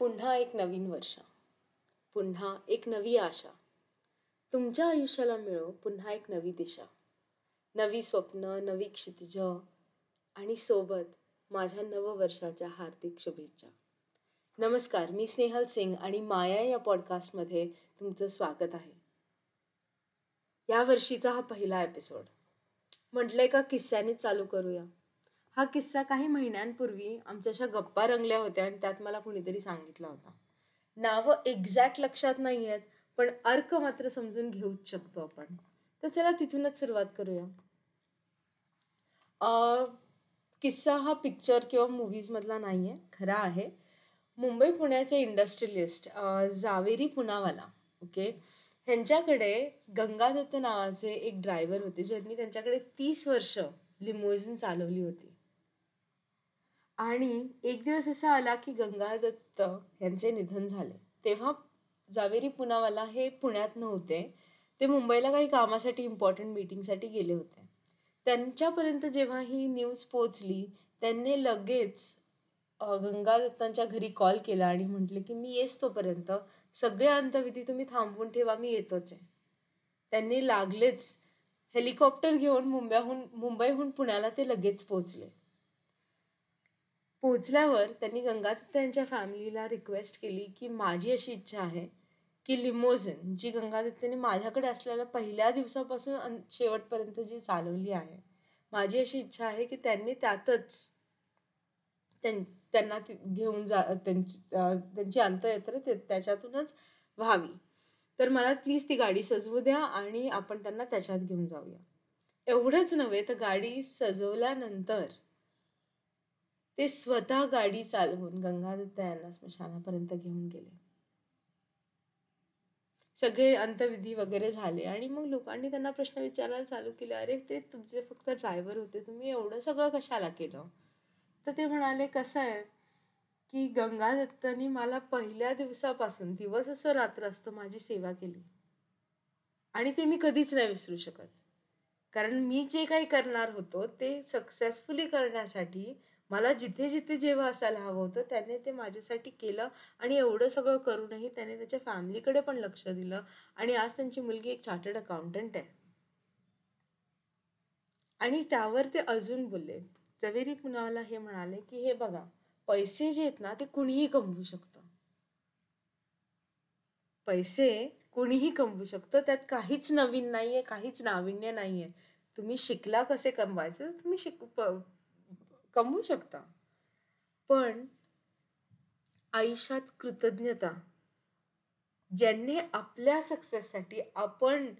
पुन्हा एक नवीन वर्ष. पुन्हा एक नवी आशा. तुमच्या आयुष्याला मिळो पुन्हा एक नवी दिशा. नवी स्वप्न नवी क्षितिज आणि सोबत माझ्या नववर्षाच्या हार्दिक शुभेच्छा. नमस्कार मी स्नेहल सिंग आणि माया या पॉडकास्टमध्ये तुमचं स्वागत आहे. या वर्षीचा हा पहिला एपिसोड म्हटलंय का किस्स्याने चालू करूया. हा किस्सा काही महिन्यांपूर्वी आमच्याशा गप्पा रंगल्या होत्या आणि त्यात मला कुणीतरी सांगितला होता. नावं एक्झॅक्ट लक्षात नाही आहेत पण अर्क मात्र समजून घेऊच शकतो आपण. तर चला तिथूनच सुरुवात करूया. किस्सा हा पिक्चर किंवा मूवीजमधला नाही आहे खरा आहे. मुंबई पुण्याचे इंडस्ट्रियलिस्ट जावेरी पुनावाला ओके? ह्यांच्याकडे गंगादत्त नावाचे एक ड्रायव्हर होते ज्यांनी त्यांच्याकडे तीस वर्ष लिमोझिन चालवली होती. आणि एक दिवस असा आला की गंगादत्त यांचे निधन झाले. तेव्हा जावेरी पुनावाला हे पुण्यात नव्हते. ते मुंबईला काही कामासाठी इम्पॉर्टंट मीटिंगसाठी गेले होते. त्यांच्यापर्यंत जेव्हा ही न्यूज पोचली त्यांनी लगेच गंगादत्तांच्या घरी कॉल केला आणि म्हटले की मी येस तोपर्यंत. सगळे अंतविधी तुम्ही थांबवून ठेवा मी येतोच आहे. त्यांनी लागलेच हेलिकॉप्टर घेऊन मुंबईहून मुंबईहून पुण्याला ते लगेच पोचले पोचल्यावर त्यांनी गंगादत्त यांच्या फॅमिलीला रिक्वेस्ट केली की माझी अशी इच्छा आहे की लिमोझिन जी गंगादत्तने माझ्याकडे असलेल्या पहिल्या दिवसापासून शेवटपर्यंत जी चालवली आहे माझी अशी इच्छा आहे की त्यांनी त्यातच त्यांना घेऊन जा त्यांची त्यांची अंतयात्रा ते त्याच्यातूनच व्हावी. तर मला प्लीज ती गाडी सजवू द्या आणि आपण त्यांना त्याच्यात घेऊन जाऊया. एवढंच नव्हे तर गाडी सजवल्यानंतर ते स्वतः गाडी चालवून गंगादत्त यांना स्मशानापर्यंत घेऊन गेले. सगळे अंतविधी वगैरे झाले आणि मग लोकांनी त्यांना प्रश्न विचारायला चालू केले अरे ते तुमचे फक्त ड्रायव्हर होते तुम्ही एवढं सगळं कशाला केलं? तर ते म्हणाले कसं आहे की गंगादत्तांनी मला पहिल्या दिवसापासून दिवस असं रात्र असतो माझी सेवा केली. आणि ते मी कधीच नाही विसरू शकत. कारण मी जे काही करणार होतो ते सक्सेसफुली करण्यासाठी मला जिथे जिथे जेव्हा असायला हवं होतं त्याने ते माझ्यासाठी केलं आणि एवढं सगळं करूनही त्याने त्याच्या फॅमिलीकडे पण लक्ष दिलं आणि आज त्यांची मुलगी एक चार्टर्ड अकाउंटंट आहे. आणि त्यावर ते अजून बोलले जवेरी पुनावाला हे म्हणाले की हे बघा पैसे जे आहेत ना ते कुणीही कमवू शकतं. पैसे कुणीही कमवू शकतं त्यात काहीच नवीन नाहीये काहीच नाविन्य नाहीये. तुम्ही शिकला कसे कमवायचे? तुम्ही शिक कमवू शकता. पण आयुष्यात कृतज्ञता ज्यांनी आपल्या सक्सेससाठी आपण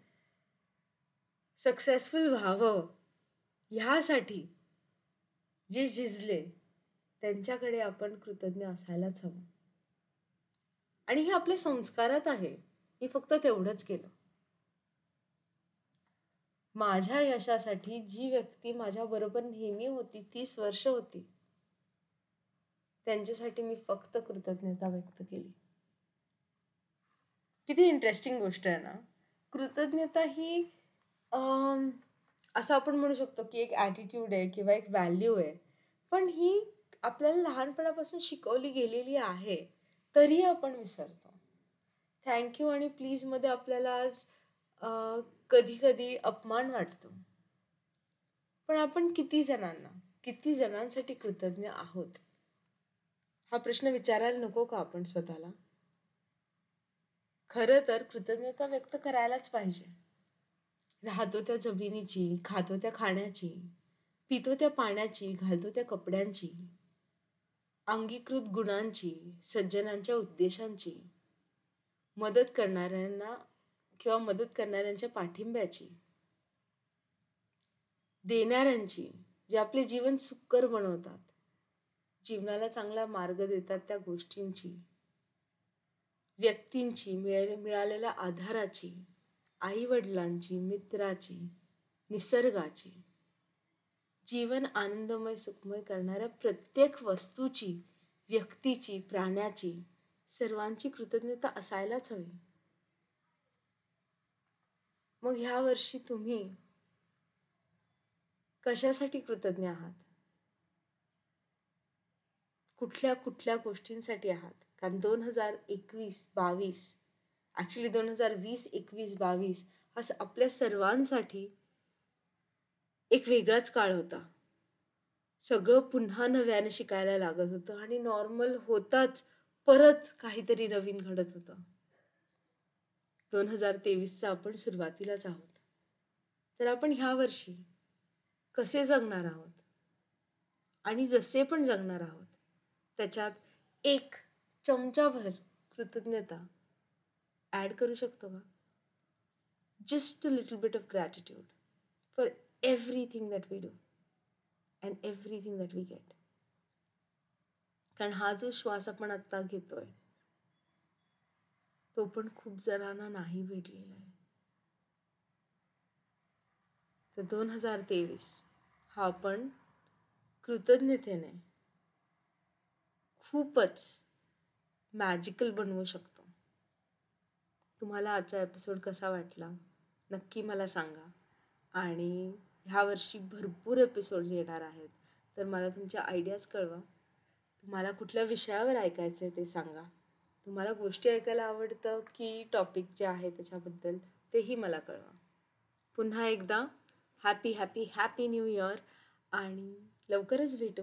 सक्सेसफुल व्हावं ह्यासाठी जे झिजले त्यांच्याकडे आपण कृतज्ञ असायलाच हवं. आणि हे आपल्या संस्कारात आहे. मी फक्त तेवढंच केलं. माझ्या यशासाठी जी व्यक्ती माझ्याबरोबर नेहमी होती तीस वर्ष होती त्यांच्यासाठी मी फक्त कृतज्ञता व्यक्त केली. किती इंटरेस्टिंग गोष्ट आहे ना. कृतज्ञता ही असं आपण म्हणू शकतो की एक ॲटिट्यूड आहे किंवा एक व्हॅल्यू आहे. पण ही आपल्याला लहानपणापासून शिकवली गेलेली आहे तरी आपण विसरतो. थँक्यू आणि प्लीजमध्ये आपल्याला आज कधी कधी अपमान वाटतो. पण आपण किती जणांना किती जणांसाठी कृतज्ञ आहोत? हा प्रश्न विचारायला नको का आपण स्वतःला? खरं तर कृतज्ञता व्यक्त करायलाच पाहिजे. राहतो त्या जमिनीची खातो त्या खाण्याची पितो त्या पाण्याची घालतो त्या कपड्यांची अंगीकृत गुणांची सज्जनांच्या उद्देशांची मदत करणाऱ्यांना किंवा मदत करणाऱ्यांच्या पाठिंब्याची. देणाऱ्यांची जे आपले जीवन सुकर बनवतात. जीवनाला चांगला मार्ग देतात त्या गोष्टींची. व्यक्तींची मिळाले मिळालेल्या आधाराची आईवडिलांची मित्राची निसर्गाची. जीवन आनंदमय सुखमय करणाऱ्या प्रत्येक वस्तूची व्यक्तीची प्राण्याची सर्वांची कृतज्ञता असायलाच हवी. मग ह्या वर्षी तुम्ही कशासाठी कृतज्ञ आहात? कुठल्या कुठल्या गोष्टींसाठी आहात? कारण दोन हजार एकवीस बावीस ॲक्च्युली दोन हजार वीस एकवीस बावीस हा आपल्या सर्वांसाठी एक वेगळाच काळ होता. सगळं पुन्हा नव्याने शिकायला लागत होतं आणि नॉर्मल होताच परत काहीतरी नवीन घडत होतं. दोन हजार तेवीसचा आपण सुरुवातीलाच आहोत. तर आपण ह्या वर्षी कसे जगणार आहोत? आणि जसे पण जगणार आहोत त्याच्यात एक चमचाभर कृतज्ञता ॲड करू शकतो का? Just a little bit of gratitude for everything that we do and everything that we get कारण हा जो श्वास आपण आत्ता घेतोय तो पण खूप जणांना नाही भेटलेला आहे. तर दोन हजार तेवीस हा आपण कृतज्ञतेने खूपच मॅजिकल बनवू शकतो. तुम्हाला आजचा एपिसोड कसा वाटला? नक्की मला सांगा. आणि ह्या वर्षी भरपूर एपिसोड्स येणार आहेत. तर मला तुमच्या आयडियाज कळवा. तुम्हाला कुठल्या विषयावर ऐकायचं आहे ते सांगा. तुम्हाला गोष्टी ऐकायला आवडतं की टॉपिक जे आहे त्याच्याबद्दल तेही मला कळवा. पुन्हा एकदा happy happy happy new year आणि लवकरच भेटू.